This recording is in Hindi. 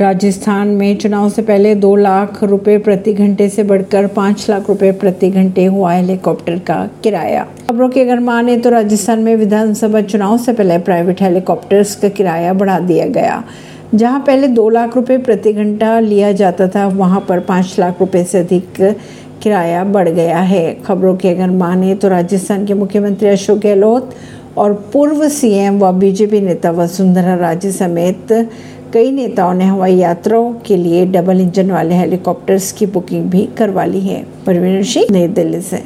राजस्थान में चुनाव से पहले दो लाख रुपए प्रति घंटे से बढ़कर पाँच लाख रुपए प्रति घंटे हुआ हेलीकॉप्टर का किराया। खबरों की अगर माने तो राजस्थान में विधानसभा चुनाव से पहले प्राइवेट हेलीकॉप्टर्स का किराया बढ़ा दिया गया। जहाँ पहले दो लाख रुपए प्रति घंटा लिया जाता था, वहाँ पर पाँच लाख रुपए से अधिक किराया बढ़ गया है। खबरों की अगर माने तो राजस्थान के मुख्यमंत्री अशोक गहलोत और पूर्व सीएम व बीजेपी नेता वसुंधरा राजे समेत कई नेताओं ने हवाई यात्राओं के लिए डबल इंजन वाले हेलीकॉप्टर्स की बुकिंग भी करवा ली है। परवीन सिंह, नई दिल्ली से।